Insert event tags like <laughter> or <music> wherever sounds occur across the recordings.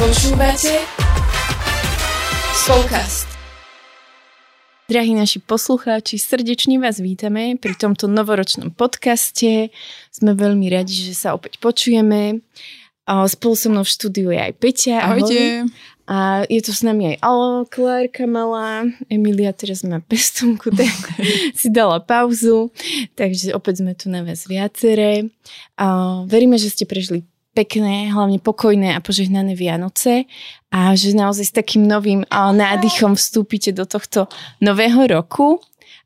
Počúvate Spolkast. Drahí naši poslucháči, srdečne vás vítame pri tomto novoročnom podcaste. Sme veľmi radi, že sa opäť počujeme. Spolu so mnou v štúdiu je aj Peťa. Ahojte. A je tu s nami aj Alo, Klárka malá, Emilia teraz má pestunku, tak <laughs> si dala pauzu, takže opäť sme tu na vás viaceré. A veríme, že ste prežili pekné, hlavne pokojné a požehnané Vianoce a že naozaj s takým novým nádychom vstúpite do tohto nového roku.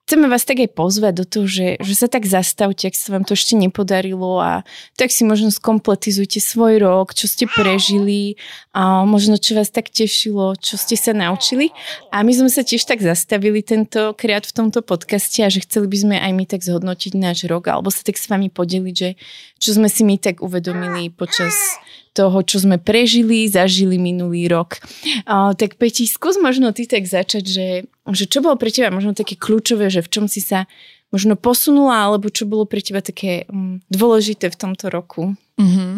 Chceme vás tak aj pozvať do toho, že, že sa tak zastavte, ak sa vám to ešte nepodarilo a tak si možno skompletizujte svoj rok, čo ste prežili a možno čo vás tak tešilo, čo ste sa naučili. A my sme sa tiež tak zastavili tentokrát v tomto podcaste a že chceli by sme aj my tak zhodnotiť náš rok alebo sa tak s vami podeliť, že čo sme si my tak uvedomili počas toho, čo sme prežili, zažili minulý rok. Uh, tak Peti, skús možno ty tak začať, že, že čo bolo pre teba možno také kľúčové, že v čom si sa možno posunula, alebo čo bolo pre teba také um, dôležité v tomto roku? Mm-hmm.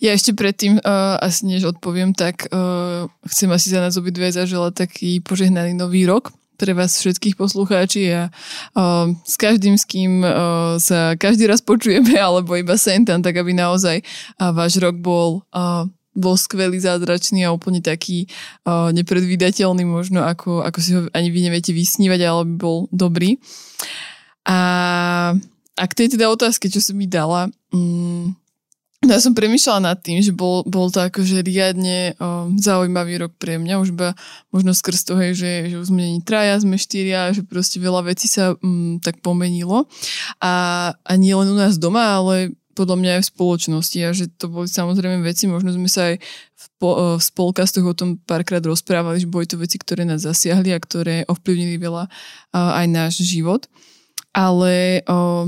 Ja ešte predtým, uh, asi než odpoviem, tak uh, chcem asi za nás obidve zaželať taký požehnaný nový rok pre vás všetkých poslucháči a uh, s každým, s kým uh, sa každý raz počujeme, <laughs> alebo iba sem tam, tak aby naozaj uh, váš rok bol uh, bol skvelý, zázračný a úplne taký uh, nepredvídateľný možno, ako, ako si ho ani vy neviete vysnívať, ale by bol dobrý. A, a k tej teda otázke, čo som mi dala, um, No ja som premyšľala nad tým, že bol, bol to akože riadne o, zaujímavý rok pre mňa, už iba možno skrz toho, že, že už sme není traja, sme štyria, že proste veľa vecí sa mm, tak pomenilo. A, a nie len u nás doma, ale podľa mňa aj v spoločnosti a že to boli samozrejme veci, možno sme sa aj v, po, v spolkastoch o tom párkrát rozprávali, že boli to veci, ktoré nás zasiahli a ktoré ovplyvnili veľa aj náš život. Ale o,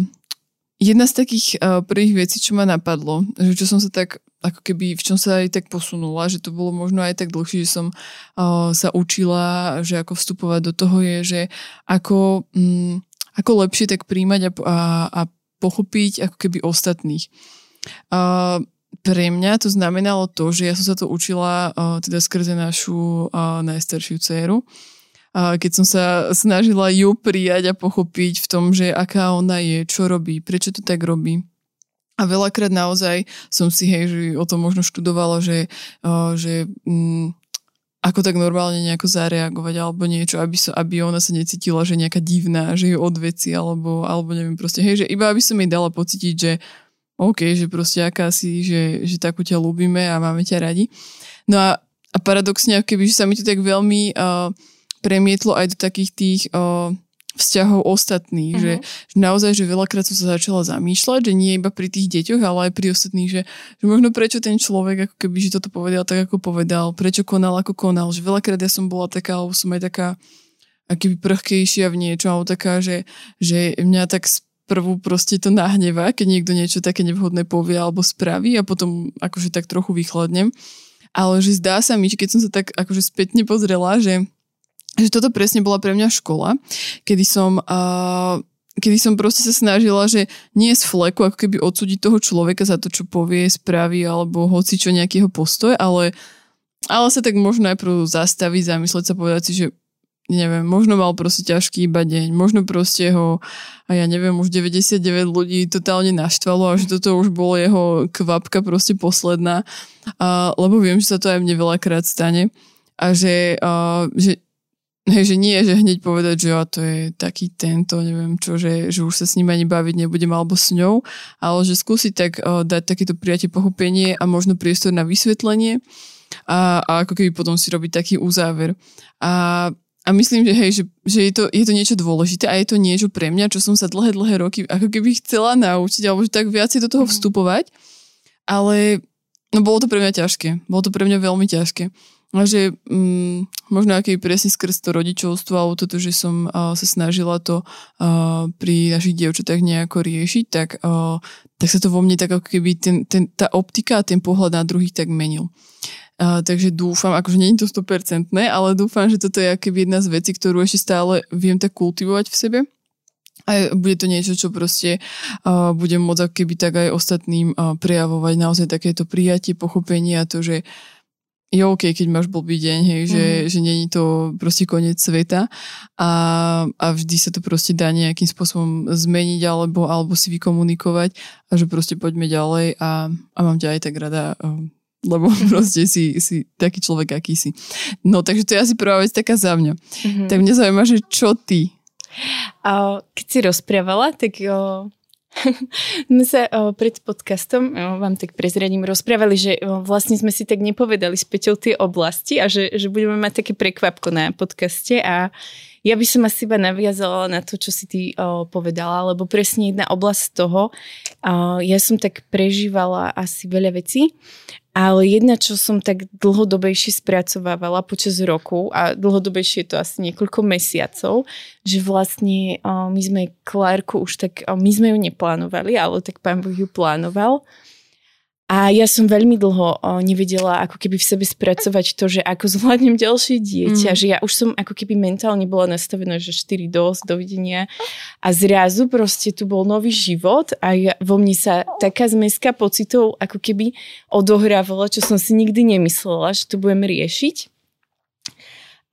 Jedna z takých uh, prvých vecí, čo ma napadlo, že čo som sa tak, ako keby, v čom sa aj tak posunula, že to bolo možno aj tak dlhšie, že som uh, sa učila, že ako vstupovať do toho je, že ako, um, ako lepšie tak príjmať a, a, a pochopiť ako keby ostatných. Uh, pre mňa to znamenalo to, že ja som sa to učila teda skrze našu najstaršiu dceru, keď som sa snažila ju prijať a pochopiť v tom, že aká ona je, čo robí, prečo to tak robí. A veľakrát naozaj som si, hej, že o tom možno študovala, že, že mm, ako tak normálne nejako zareagovať alebo niečo, aby, so, aby ona sa necítila, že nejaká divná, že ju odveci alebo, alebo neviem proste, hej, že iba aby som jej dala pocítiť, že OK, že proste aká si, že, že takú ťa ľúbime a máme ťa radi. No a, a paradoxne, keby sa mi to tak veľmi uh, premietlo aj do takých tých o, vzťahov ostatných, uh-huh. že, že naozaj, že veľakrát som sa začala zamýšľať, že nie iba pri tých deťoch, ale aj pri ostatných, že, že možno prečo ten človek ako keby, že toto povedal tak, ako povedal, prečo konal, ako konal, že veľakrát ja som bola taká, alebo som aj taká akýby prchkejšia v niečo, alebo taká, že, že mňa tak prvú proste to nahneva, keď niekto niečo také nevhodné povie alebo spraví a potom akože tak trochu vychladnem. Ale že zdá sa mi, že keď som sa tak akože spätne pozrela, že že toto presne bola pre mňa škola, kedy som... Uh, kedy som proste sa snažila, že nie z fleku, ako keby odsúdiť toho človeka za to, čo povie, spraví, alebo hoci čo nejakého postoj, ale, ale sa tak možno najprv zastaviť, zamyslieť sa, povedať si, že neviem, možno mal proste ťažký iba deň, možno proste ho, a ja neviem, už 99 ľudí totálne naštvalo a že toto už bolo jeho kvapka proste posledná, a, lebo viem, že sa to aj mne veľakrát stane a že, a, že že nie, že hneď povedať, že a to je taký tento, neviem čo, že, že už sa s ním ani baviť nebudem alebo s ňou, ale že skúsiť tak uh, dať takéto prijatie pochopenie a možno priestor na vysvetlenie a, a ako keby potom si robiť taký uzáver. A, a myslím, že hej, že, že je, to, je to niečo dôležité a je to niečo pre mňa, čo som sa dlhé, dlhé roky ako keby chcela naučiť alebo že tak viacej do toho mhm. vstupovať, ale no bolo to pre mňa ťažké. Bolo to pre mňa veľmi ťažké. A že um, možno aký presne skrz to rodičovstvo alebo toto, že som uh, sa snažila to uh, pri našich dievčatách nejako riešiť, tak, uh, tak sa to vo mne tak ako keby ten, ten, tá optika a ten pohľad na druhých tak menil. Uh, takže dúfam, akože nie je to 100%, ale dúfam, že toto je akoby jedna z vecí, ktorú ešte stále viem tak kultivovať v sebe. A bude to niečo, čo proste uh, budem môcť keby tak aj ostatným uh, prejavovať naozaj takéto prijatie, pochopenie a to, že je OK, keď máš blbý deň, hej, že, mm. že není to proste koniec sveta a, a vždy sa to proste dá nejakým spôsobom zmeniť alebo, alebo si vykomunikovať a že proste poďme ďalej a, a mám ťa aj tak rada, um, lebo proste si, si taký človek, aký si. No, takže to je asi prvá vec taká za mňa. Mm-hmm. Tak mňa zaujíma, že čo ty? A, keď si rozprávala, tak o, <laughs> sme sa o, pred podcastom, o, vám tak prezradím, rozprávali, že o, vlastne sme si tak nepovedali s Peťou tie oblasti a že, že budeme mať také prekvapko na podcaste a ja by som asi iba naviazala na to, čo si ty o, povedala, lebo presne jedna oblasť toho, o, ja som tak prežívala asi veľa vecí, ale jedna, čo som tak dlhodobejšie spracovávala počas roku a dlhodobejšie je to asi niekoľko mesiacov, že vlastne o, my sme Klárku už tak, o, my sme ju neplánovali, ale tak pán Boh ju plánoval. A ja som veľmi dlho o, nevedela ako keby v sebe spracovať to, že ako zvládnem ďalšie dieťa, mm. že ja už som ako keby mentálne bola nastavená, že 4 dosť, dovidenia. A zrazu proste tu bol nový život a ja, vo mne sa taká zmeska pocitov ako keby odohrávala, čo som si nikdy nemyslela, že to budem riešiť.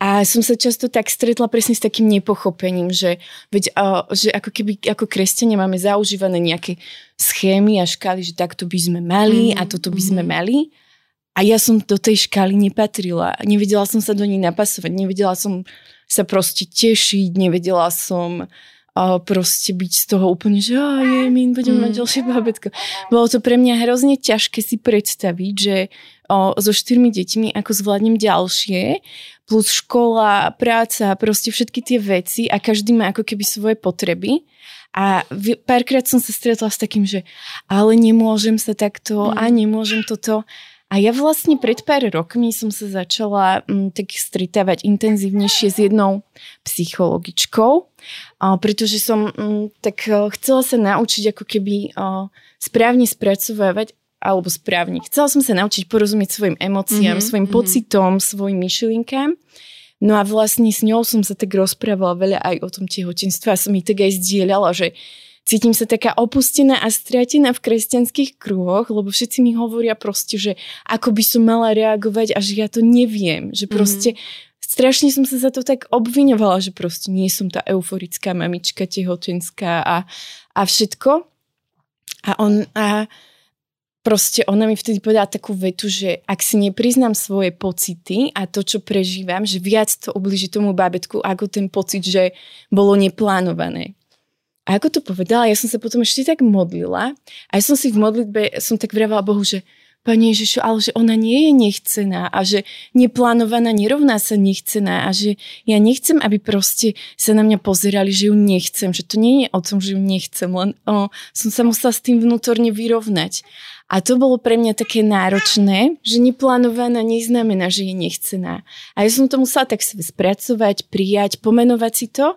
A som sa často tak stretla presne s takým nepochopením, že, veď, uh, že ako keby ako kresťania máme zaužívané nejaké schémy a škály, že takto by sme mali mm, a toto by mm. sme mhm. mali. A ja som do tej škály nepatrila. Nevedela som sa do nej napasovať, nevedela som sa proste tešiť, nevedela som proste byť z toho úplne, že oh, je, my budeme mm. mať ďalšie bábetko. Bolo to pre mňa hrozne ťažké si predstaviť, že uh, so štyrmi deťmi ako zvládnem ďalšie plus škola, práca, proste všetky tie veci a každý má ako keby svoje potreby. A párkrát som sa stretla s takým, že ale nemôžem sa takto mm. a nemôžem toto. A ja vlastne pred pár rokmi som sa začala m, mm, tak stretávať intenzívnejšie s jednou psychologičkou, a, pretože som m, mm, tak e, chcela sa naučiť ako keby a, správne spracovávať alebo správne. Chcela som sa naučiť porozumieť svojim emóciám, mm-hmm, svojim mm-hmm. pocitom, svojim myšlienkám. No a vlastne s ňou som sa tak rozprávala veľa aj o tom tehotenstve a som mi tak aj zdieľala, že cítim sa taká opustená a stratená v kresťanských kruhoch, lebo všetci mi hovoria proste, že ako by som mala reagovať a že ja to neviem, že proste mm-hmm. strašne som sa za to tak obviňovala, že proste nie som tá euforická mamička tehotenská a, a všetko. A on, a proste ona mi vtedy povedala takú vetu, že ak si nepriznám svoje pocity a to, čo prežívam, že viac to ubliží tomu bábetku ako ten pocit, že bolo neplánované. A ako to povedala, ja som sa potom ešte tak modlila a ja som si v modlitbe, som tak vravala Bohu, že Pane Ježišu, ale že ona nie je nechcená a že neplánovaná nerovná sa nechcená a že ja nechcem, aby proste sa na mňa pozerali, že ju nechcem, že to nie je o tom, že ju nechcem, len o, som sa musela s tým vnútorne vyrovnať. A to bolo pre mňa také náročné, že neplánovaná neznamená, že je nechcená. A ja som to musela tak spracovať, prijať, pomenovať si to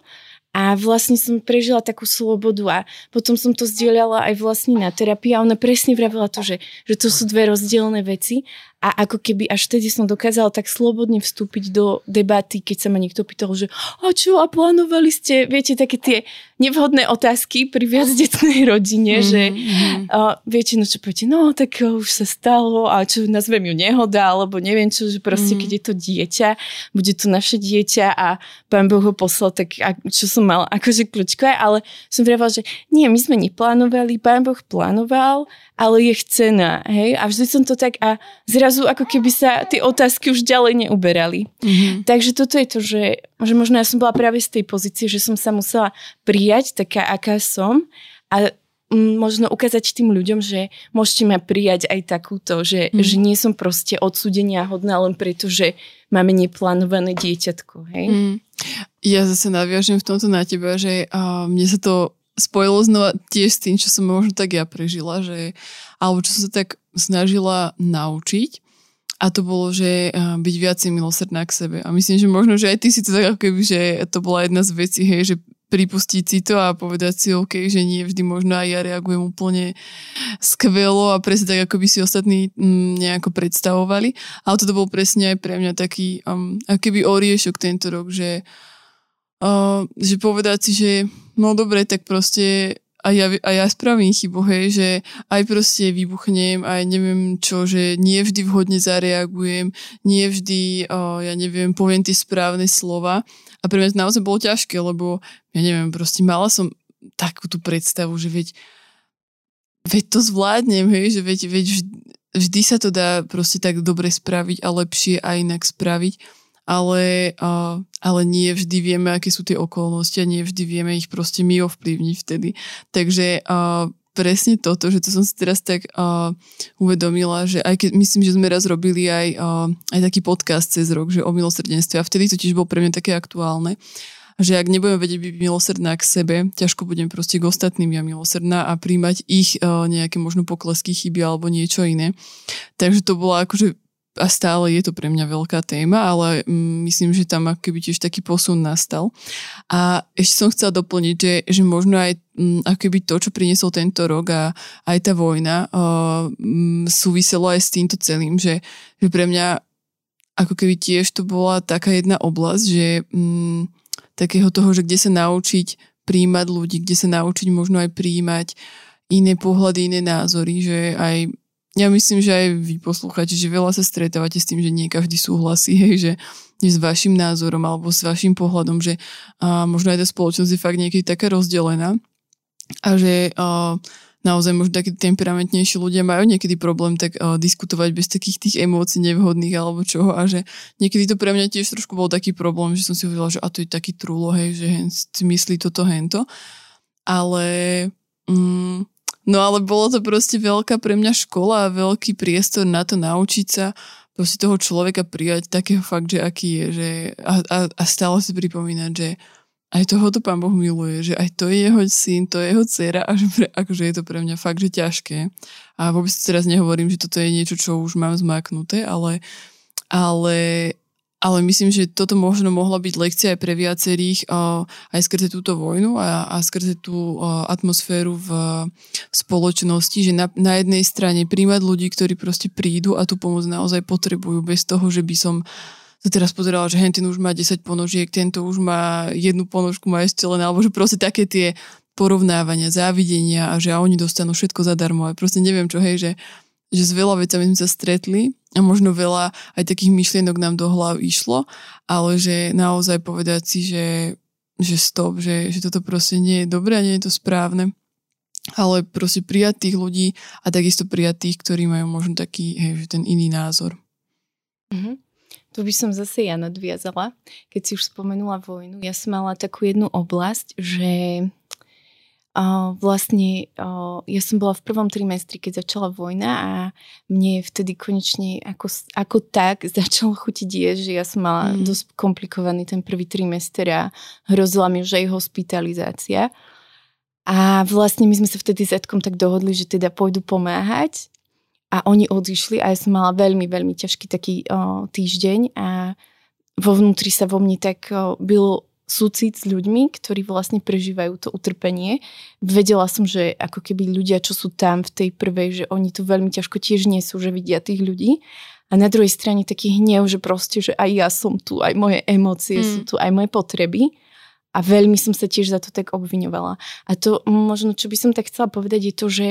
a vlastne som prežila takú slobodu a potom som to zdieľala aj vlastne na terapii a ona presne vravila to, že, že to sú dve rozdielne veci a ako keby až vtedy som dokázala tak slobodne vstúpiť do debaty, keď sa ma niekto pýtal, že a čo, a plánovali ste, viete, také tie nevhodné otázky pri viacdetnej rodine, mm-hmm. že mhm. a, viete, no čo poviete, no tak už sa stalo a čo nazvem ju nehoda, alebo neviem čo, že proste mm-hmm. keď je to dieťa, bude to naše dieťa a pán Boh ho poslal, tak a, čo som mala akože kľúčkové, ale som vravala, že nie, my sme neplánovali, pán Boh plánoval, ale je chcená, hej, a vždy som to tak a zra zrazu ako keby sa tie otázky už ďalej neuberali. Mm-hmm. Takže toto je to, že, že možno ja som bola práve z tej pozície, že som sa musela prijať taká, aká som a možno ukázať tým ľuďom, že môžete ma prijať aj takúto, že, mm. že nie som proste odsudenia hodná len preto, že máme neplánované dieťatko. Hej? Mm. Ja zase naviažem v tomto na teba, že uh, mne sa to spojilo znova tiež s tým, čo som možno tak ja prežila, že, alebo čo som sa tak snažila naučiť. A to bolo, že byť viacej milosrdná k sebe. A myslím, že možno, že aj ty si to tak keby, že to bola jedna z vecí, hej, že pripustiť si to a povedať si, OK, že nie vždy možno aj ja reagujem úplne skvelo a presne tak, ako by si ostatní m, nejako predstavovali. Ale toto bol presne aj pre mňa taký, um, ako keby oriešok tento rok, že, uh, že povedať si, že no dobre, tak proste a ja, a ja spravím chybu, hej, že aj proste vybuchnem, aj neviem čo, že nie vždy vhodne zareagujem, nie vždy, o, ja neviem, poviem tie správne slova. A pre mňa to naozaj bolo ťažké, lebo ja neviem, proste mala som takú tú predstavu, že veď, veď to zvládnem, hej, že veď, veď vždy, vždy sa to dá proste tak dobre spraviť a lepšie a inak spraviť ale, ale nie vždy vieme, aké sú tie okolnosti a nie vždy vieme ich proste my ovplyvniť vtedy. Takže presne toto, že to som si teraz tak uh, uvedomila, že aj keď myslím, že sme raz robili aj, uh, aj taký podcast cez rok, že o milosrdenstve a vtedy to tiež bol pre mňa také aktuálne že ak nebudem vedieť byť milosrdná k sebe, ťažko budem proste k ostatným ja milosrdná a príjmať ich uh, nejaké možno poklesky, chyby alebo niečo iné. Takže to bola akože a stále je to pre mňa veľká téma, ale mm, myslím, že tam akoby tiež taký posun nastal. A ešte som chcela doplniť, že, že možno aj mm, akoby to, čo priniesol tento rok a aj tá vojna uh, súviselo aj s týmto celým, že, že pre mňa ako keby tiež to bola taká jedna oblasť, že um, takého toho, že kde sa naučiť príjmať ľudí, kde sa naučiť možno aj príjmať iné pohľady, iné názory, že aj ja myslím, že aj vy poslúchate, že veľa sa stretávate s tým, že nie každý súhlasí, <laughs> hej, že s vašim názorom alebo s vašim pohľadom, že a možno aj tá spoločnosť je fakt niekedy taká rozdelená a že a, naozaj možno takí temperamentnejší ľudia majú niekedy problém tak a, diskutovať bez takých tých emócií nevhodných alebo čoho a že niekedy to pre mňa tiež trošku bol taký problém, že som si hovorila, že a to je taký trúlo, hej, že hen myslí toto, hento. Ale mm, No ale bolo to proste veľká pre mňa škola a veľký priestor na to naučiť sa proste toho človeka prijať takého fakt, že aký je, že a, a, a stále si pripomínať, že aj tohoto pán Boh miluje, že aj to je jeho syn, to je jeho dcera a že pre, akože je to pre mňa fakt, že ťažké. A vôbec teraz nehovorím, že toto je niečo, čo už mám zmaknuté, ale, ale ale myslím, že toto možno mohla byť lekcia aj pre viacerých aj skrze túto vojnu a, a skrze tú atmosféru v spoločnosti, že na, na jednej strane príjmať ľudí, ktorí proste prídu a tú pomoc naozaj potrebujú bez toho, že by som sa teraz pozerala, že ten už má 10 ponožiek, tento už má jednu ponožku, má ešte len, alebo že proste také tie porovnávania, závidenia a že oni dostanú všetko zadarmo. A proste neviem čo, hej, že že s veľa vecami sme sa stretli a možno veľa aj takých myšlienok nám do hlav išlo, ale že naozaj povedať si, že, že stop, že, že toto proste nie je dobré a nie je to správne. Ale proste prijať tých ľudí a takisto prijať tých, ktorí majú možno taký, hej, že ten iný názor. Mm-hmm. Tu by som zase ja nadviazala, keď si už spomenula vojnu. Ja som mala takú jednu oblasť, že vlastne ja som bola v prvom trimestri, keď začala vojna a mne vtedy konečne ako, ako tak <laughs> začalo chutiť jesť, že ja som mala mm. dosť komplikovaný ten prvý trimester a hrozila mi už aj hospitalizácia. A vlastne my sme sa vtedy s Edkom tak dohodli, že teda pôjdu pomáhať a oni odišli a ja som mala veľmi, veľmi ťažký taký uh, týždeň a vo vnútri sa vo mne tak uh, bylo súcit s ľuďmi, ktorí vlastne prežívajú to utrpenie. Vedela som, že ako keby ľudia, čo sú tam v tej prvej, že oni to veľmi ťažko tiež nie sú, že vidia tých ľudí. A na druhej strane taký hnev, že proste, že aj ja som tu, aj moje emócie mm. sú tu, aj moje potreby. A veľmi som sa tiež za to tak obviňovala. A to možno, čo by som tak chcela povedať, je to, že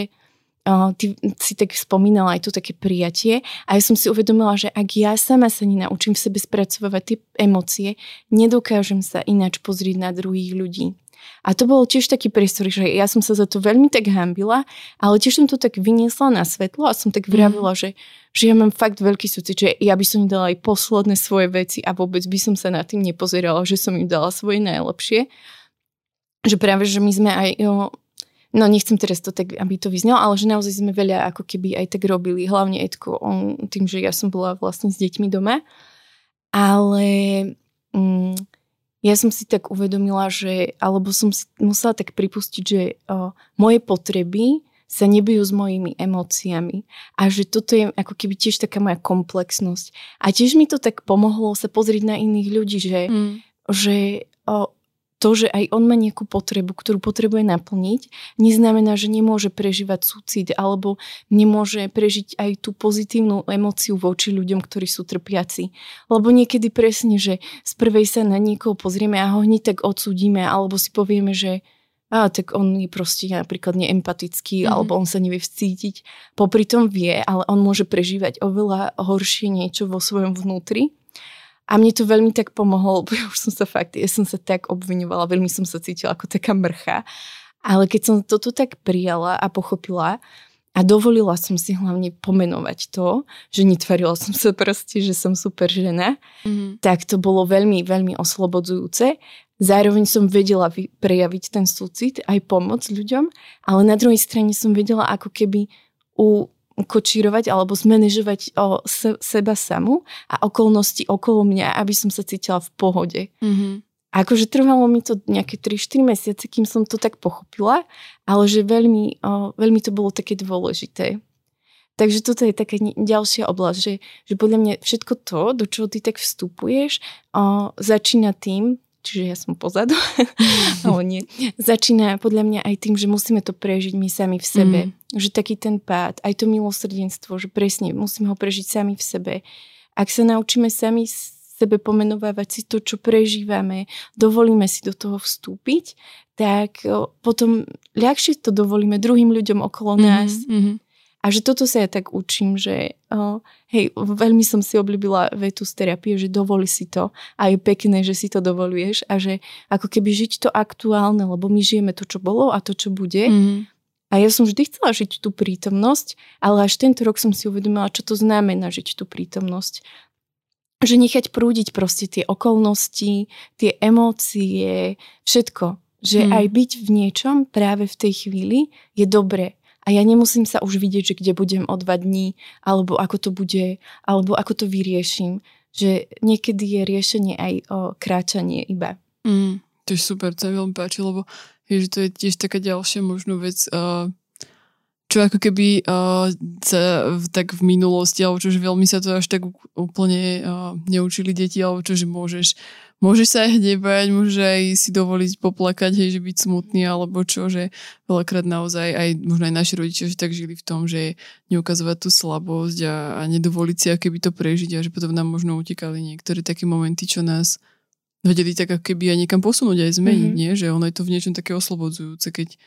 ty si tak spomínala aj to také prijatie a ja som si uvedomila, že ak ja sama sa nenaučím v sebe spracovať tie emócie, nedokážem sa ináč pozrieť na druhých ľudí. A to bol tiež taký priestor, že ja som sa za to veľmi tak hambila, ale tiež som to tak vyniesla na svetlo a som tak vravila, mm. že, že ja mám fakt veľký súcit, že ja by som im dala aj posledné svoje veci a vôbec by som sa na tým nepozerala, že som im dala svoje najlepšie. Že práve, že my sme aj jo, no nechcem teraz to tak, aby to vyznelo, ale že naozaj sme veľa ako keby aj tak robili, hlavne Edko, on, tým, že ja som bola vlastne s deťmi doma. Ale mm, ja som si tak uvedomila, že, alebo som si musela tak pripustiť, že o, moje potreby sa nebijú s mojimi emóciami. A že toto je ako keby tiež taká moja komplexnosť. A tiež mi to tak pomohlo sa pozrieť na iných ľudí, že, mm. že o, to, že aj on má nejakú potrebu, ktorú potrebuje naplniť, neznamená, že nemôže prežívať súcit alebo nemôže prežiť aj tú pozitívnu emóciu voči ľuďom, ktorí sú trpiaci. Lebo niekedy presne, že z prvej sa na niekoho pozrieme a ho hneď tak odsúdime alebo si povieme, že a tak on je proste napríklad neempatický, mm-hmm. alebo on sa nevie vcítiť. Popri tom vie, ale on môže prežívať oveľa horšie niečo vo svojom vnútri. A mne to veľmi tak pomohlo, lebo ja už som sa fakt, ja som sa tak obviňovala, veľmi som sa cítila ako taká mrcha. Ale keď som toto tak prijala a pochopila, a dovolila som si hlavne pomenovať to, že netvarila som sa proste, že som super žena, mm-hmm. tak to bolo veľmi, veľmi oslobodzujúce. Zároveň som vedela prejaviť ten súcit, aj pomoc ľuďom, ale na druhej strane som vedela ako keby u, kočírovať alebo zmanéžovať o se, seba samú a okolnosti okolo mňa, aby som sa cítila v pohode. Mm-hmm. Akože trvalo mi to nejaké 3-4 mesiace, kým som to tak pochopila, ale že veľmi, o, veľmi to bolo také dôležité. Takže toto je taká ďalšia oblasť, že, že podľa mňa všetko to, do čoho ty tak vstupuješ, o, začína tým, čiže ja som pozadu, <laughs> ale nie, začína podľa mňa aj tým, že musíme to prežiť my sami v sebe. Mm. Že taký ten pád, aj to milosrdenstvo, že presne musíme ho prežiť sami v sebe. Ak sa naučíme sami sebe pomenovávať si to, čo prežívame, dovolíme si do toho vstúpiť, tak potom ľahšie to dovolíme druhým ľuďom okolo mm-hmm, nás. Mm-hmm. A že toto sa ja tak učím, že oh, hej, veľmi som si obľúbila vetu z terapie, že dovoli si to a je pekné, že si to dovoluješ a že ako keby žiť to aktuálne, lebo my žijeme to, čo bolo a to, čo bude. Mm-hmm. A ja som vždy chcela žiť tú prítomnosť, ale až tento rok som si uvedomila, čo to znamená žiť tú prítomnosť že nechať prúdiť proste tie okolnosti, tie emócie, všetko. Že hmm. aj byť v niečom práve v tej chvíli je dobré. A ja nemusím sa už vidieť, že kde budem o dva dní, alebo ako to bude, alebo ako to vyrieším. Že niekedy je riešenie aj o kráčanie iba. Mm, to je super, to je veľmi páči, lebo že to je tiež taká ďalšia možná vec, uh, čo ako keby sa, tak v minulosti, alebo čo, že veľmi sa to až tak úplne uh, neučili deti, alebo čo, že môžeš, môžeš sa aj hnevať, môžeš aj si dovoliť poplakať, hej, že byť smutný, alebo čo, že veľakrát naozaj aj možno aj naši rodičia, že tak žili v tom, že neukazovať tú slabosť a, a nedovoliť si keby to prežiť a že potom nám možno utekali niektoré také momenty, čo nás vedeli tak ako keby aj niekam posunúť aj zmeniť, mm-hmm. nie? Že ono je to v niečom také oslobodzujúce, keď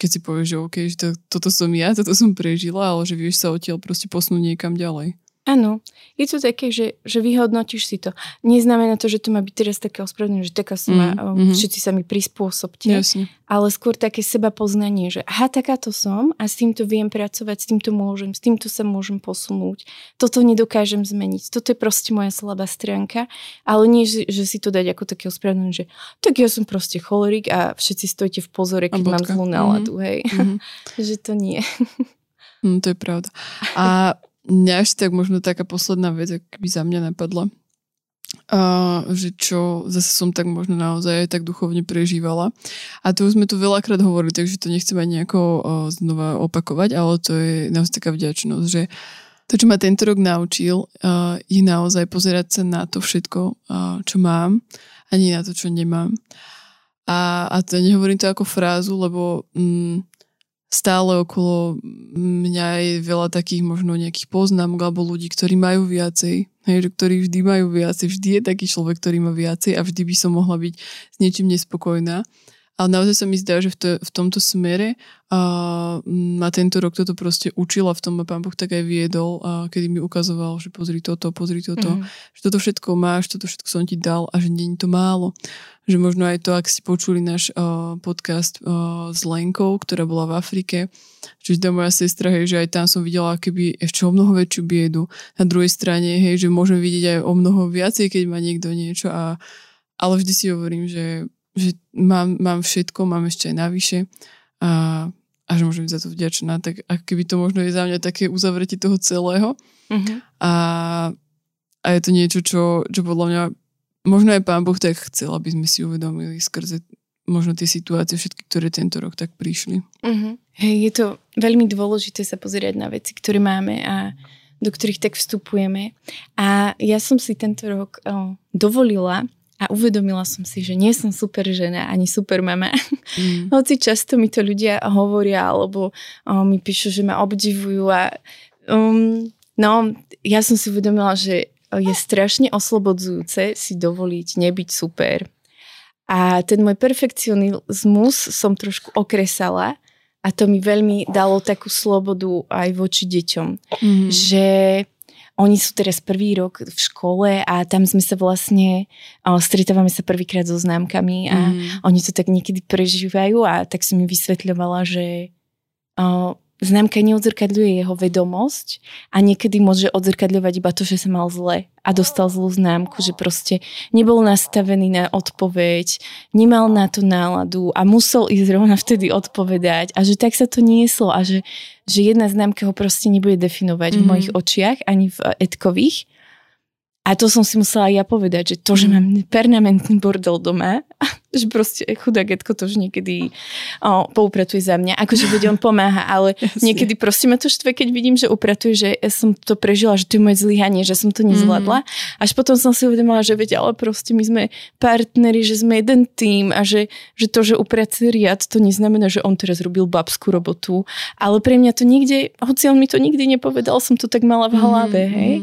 keď si povieš, že OK, že to, toto som ja, toto som prežila, ale že vieš sa odtiaľ proste posunúť niekam ďalej. Áno, je to také, že, že vyhodnotíš si to. Neznamená to, že to má byť teraz také ospravedlné, že taká som, mm, mm-hmm. všetci sa mi prispôsobte. Jasne. Ale skôr také seba poznanie, že aha, takáto som a s týmto viem pracovať, s týmto môžem, s týmto sa môžem posunúť. Toto nedokážem zmeniť. Toto je proste moja slabá stránka, ale nie, že, že si to dať ako také ospravedlné, že tak ja som proste cholerik a všetci stojte v pozore, keď mám zlú náladu, mm-hmm. hej. Mm-hmm. <laughs> že to nie. <laughs> Mm, to je pravda. A mňa ešte tak možno taká posledná vec, ak by za mňa napadla, a, že čo zase som tak možno naozaj aj tak duchovne prežívala. A to už sme tu veľakrát hovorili, takže to nechcem aj nejako uh, znova opakovať, ale to je naozaj taká vďačnosť, že to, čo ma tento rok naučil, uh, je naozaj pozerať sa na to všetko, uh, čo mám a nie na to, čo nemám. A, a to nehovorím to ako frázu, lebo mm, stále okolo mňa je veľa takých možno nejakých poznámok alebo ľudí, ktorí majú viacej, hej, ktorí vždy majú viacej, vždy je taký človek, ktorý má viacej a vždy by som mohla byť s niečím nespokojná. Ale naozaj sa mi zdá, že v, to, v tomto smere uh, ma tento rok toto proste učila, v tom ma pán Boh tak aj viedol, uh, kedy mi ukazoval, že pozri toto, pozri toto, mm. že toto všetko máš, toto všetko som ti dal a že nie je to málo. Že možno aj to, ak ste počuli náš uh, podcast uh, s Lenkou, ktorá bola v Afrike, že to moja sestra, hej, že aj tam som videla keby ešte o mnoho väčšiu biedu. Na druhej strane, hej, že môžem vidieť aj o mnoho viacej, keď má niekto niečo a ale vždy si hovorím, že že mám, mám všetko, mám ešte aj navyše a, a že môžem byť za to vďačná. Tak ako keby to možno je za mňa také uzavretie toho celého. Uh-huh. A, a je to niečo, čo, čo podľa mňa možno aj pán Boh tak chcel, aby sme si uvedomili skrze možno tie situácie všetky, ktoré tento rok tak prišli. Uh-huh. Hej, je to veľmi dôležité sa pozerať na veci, ktoré máme a do ktorých tak vstupujeme. A ja som si tento rok oh, dovolila a uvedomila som si, že nie som super žena ani super mama. Mm. <laughs> Hoci často mi to ľudia hovoria alebo o, mi píšu, že ma obdivujú a um, no, ja som si uvedomila, že je strašne oslobodzujúce si dovoliť nebyť super. A ten môj perfekcionizmus som trošku okresala a to mi veľmi dalo takú slobodu aj voči deťom. Mm-hmm. Že oni sú teraz prvý rok v škole a tam sme sa vlastne, o, stretávame sa prvýkrát so známkami a mm. oni to tak niekedy prežívajú a tak som mi vysvetľovala, že o, známka neodzrkadľuje jeho vedomosť a niekedy môže odzrkadľovať iba to, že sa mal zle a dostal zlú známku, že proste nebol nastavený na odpoveď, nemal na to náladu a musel ísť rovna vtedy odpovedať a že tak sa to nieslo a že, že jedna známka ho proste nebude definovať mm-hmm. v mhm. mojich očiach ani v etkových a to som si musela aj ja povedať, že to, že mhm. mám permanentný bordel doma, <laughs> že proste chudá getko to už niekedy o, poupratuje za mňa, akože veď on pomáha, ale <laughs> Jasne. niekedy proste ma to štve, keď vidím, že upratuje, že ja som to prežila, že to je moje zlyhanie, že som to nezvládla. Mm. Až potom som si uvedomila, že veď, ale proste my sme partneri, že sme jeden tým a že, že to, že upratuje riad, to neznamená, že on teraz robil babskú robotu, ale pre mňa to nikde, hoci on mi to nikdy nepovedal, som to tak mala v hlave, mm. hej.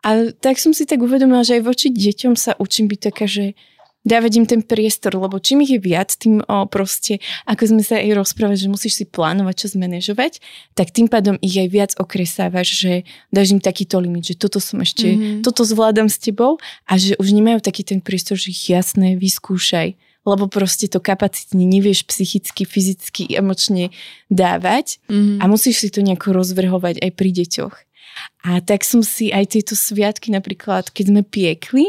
A tak som si tak uvedomila, že aj voči deťom sa učím byť taká, že dávať im ten priestor, lebo čím ich je viac, tým o, proste, ako sme sa aj rozprávali, že musíš si plánovať, čo zmanéžovať, tak tým pádom ich aj viac okresávaš, že dáš im takýto limit, že toto som ešte, mm-hmm. toto zvládam s tebou a že už nemajú taký ten priestor, že ich jasné, vyskúšaj lebo proste to kapacitne nevieš psychicky, fyzicky, emočne dávať mm-hmm. a musíš si to nejako rozvrhovať aj pri deťoch. A tak som si aj tieto sviatky napríklad, keď sme piekli,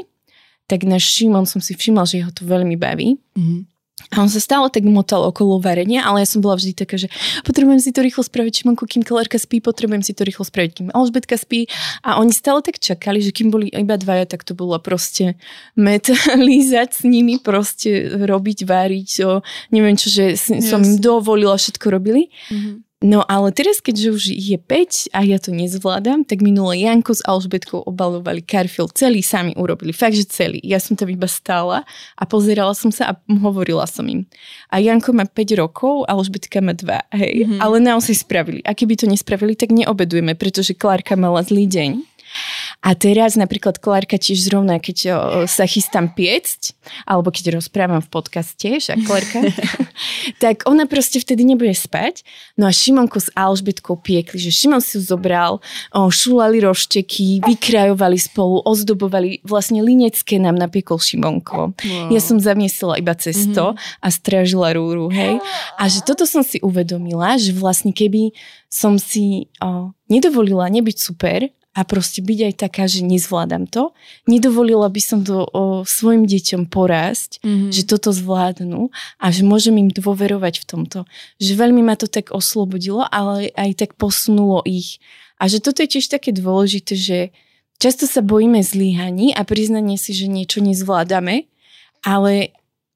tak náš Šimon som si všimla, že ho to veľmi baví. Mm-hmm. A on sa stále tak motal okolo varenia, ale ja som bola vždy taká, že potrebujem si to rýchlo spraviť, Šimonku, kým Klárka spí, potrebujem si to rýchlo spraviť, kým Alžbetka spí. A oni stále tak čakali, že kým boli iba dvaja, tak to bolo proste met <laughs> lízať s nimi, proste robiť, váriť, o, neviem čo, že som yes. im dovolila, všetko robili. Mm-hmm. No ale teraz, keďže už je 5 a ja to nezvládam, tak minule Janko s Alžbetkou obalovali Carfield celý, sami urobili. Fakt, že celý. Ja som tam iba stála a pozerala som sa a hovorila som im. A Janko má 5 rokov, Alžbetka má 2, hej. Mm-hmm. Ale naozaj spravili. A keby to nespravili, tak neobedujeme, pretože Klárka mala zlý deň. A teraz napríklad Klárka tiež zrovna, keď o, sa chystám piecť, alebo keď rozprávam v podcaste, však Klárka, <laughs> tak ona proste vtedy nebude spať. No a Šimonko s Alžbetkou piekli, že Šimon si ju zobral, o, šulali rošteky, vykrajovali spolu, ozdobovali, vlastne linecké nám napiekol Šimonko. Wow. Ja som zamiesila iba cesto mm-hmm. a strážila rúru, hej. A že toto som si uvedomila, že vlastne keby som si o, nedovolila nebyť super, a proste byť aj taká, že nezvládam to. Nedovolila by som to o, svojim deťom porásť, mm-hmm. že toto zvládnu a že môžem im dôverovať v tomto. Že veľmi ma to tak oslobodilo, ale aj tak posunulo ich. A že toto je tiež také dôležité, že často sa bojíme zlíhaní a priznanie si, že niečo nezvládame, ale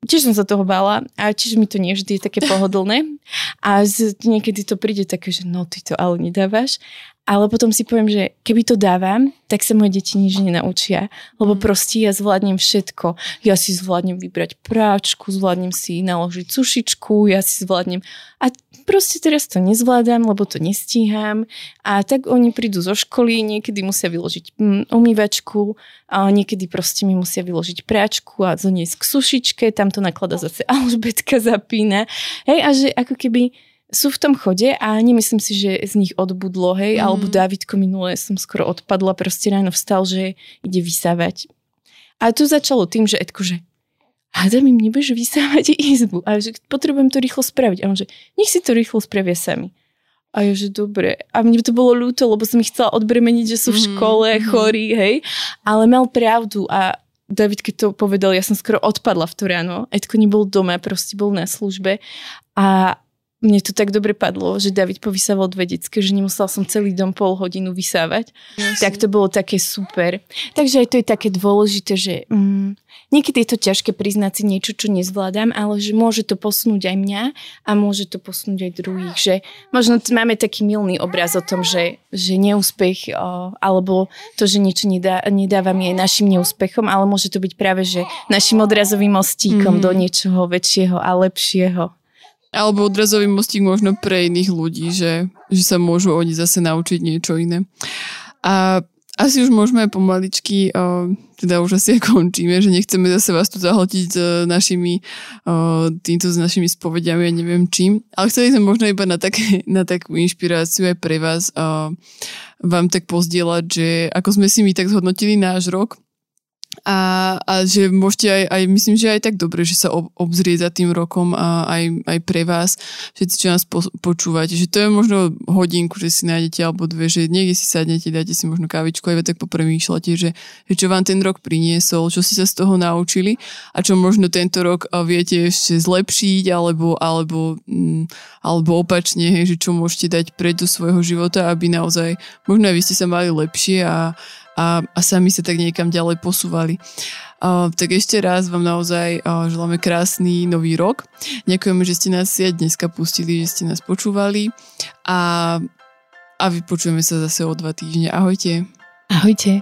tiež som sa toho bála a tiež mi to nie vždy je také <laughs> pohodlné a z, niekedy to príde také, že no ty to ale nedávaš ale potom si poviem, že keby to dávam, tak sa moje deti nič nenaučia. Lebo mm. proste ja zvládnem všetko. Ja si zvládnem vybrať práčku, zvládnem si naložiť sušičku, ja si zvládnem... A proste teraz to nezvládam, lebo to nestíham. A tak oni prídu zo školy, niekedy musia vyložiť mm, umývačku, a niekedy proste mi musia vyložiť práčku a zoniesť k sušičke, tam to naklada zase <laughs> Alžbetka zapína. Hej, a že ako keby sú v tom chode a nemyslím si, že z nich odbudlo, hej, mm. alebo Davidko minule som skoro odpadla, proste ráno vstal, že ide vysávať. A to začalo tým, že Edko, že hádam im nebudeš vysávať izbu a že potrebujem to rýchlo spraviť. A on že, nech si to rýchlo spravia sami. A ja, že dobre. A mne to bolo ľúto, lebo som ich chcela odbremeniť, že sú v mhm, škole, mm. chorí, hej. Ale mal pravdu a David, keď to povedal, ja som skoro odpadla v to ráno. Edko nebol doma, proste bol na službe. A mne to tak dobre padlo, že David povysával dve detské, že nemusela som celý dom pol hodinu vysávať. Jasne. Tak to bolo také super. Takže aj to je také dôležité, že mm, niekedy je to ťažké priznať si niečo, čo nezvládam, ale že môže to posunúť aj mňa a môže to posunúť aj druhých. Že možno máme taký milný obraz o tom, že, že neúspech o, alebo to, že niečo nedá, nedávam je našim neúspechom, ale môže to byť práve, že našim odrazovým mostíkom mm. do niečoho väčšieho a lepšieho. Alebo odrazový mostík možno pre iných ľudí, že, že sa môžu oni zase naučiť niečo iné. A asi už môžeme pomaličky, teda už asi <laughs> končíme, že nechceme zase vás tu zahltiť s našimi, uh, týmto s našimi spovediami a neviem čím. Ale chceli sme možno iba na, také, <laughs> na takú inšpiráciu aj pre vás vám tak pozdieľať, že ako sme si my tak zhodnotili náš rok, a, a že môžete aj, aj, myslím, že aj tak dobre, že sa ob, obzrieť za tým rokom a aj, aj pre vás, všetci, čo nás po, počúvate, že to je možno hodinku, že si nájdete alebo dve, že niekde si sadnete, dáte si možno kávičku aj tak popremýšľate, že, že čo vám ten rok priniesol, čo si sa z toho naučili a čo možno tento rok viete ešte zlepšiť alebo, alebo, mm, alebo opačne, hej, že čo môžete dať preď do svojho života, aby naozaj, možno aj vy ste sa mali lepšie a, a, a sami sa tak niekam ďalej posúvali. Uh, tak ešte raz vám naozaj uh, želáme krásny nový rok. Ďakujeme, že ste nás aj dneska pustili, že ste nás počúvali a, a vypočujeme sa zase o dva týždne. Ahojte. Ahojte.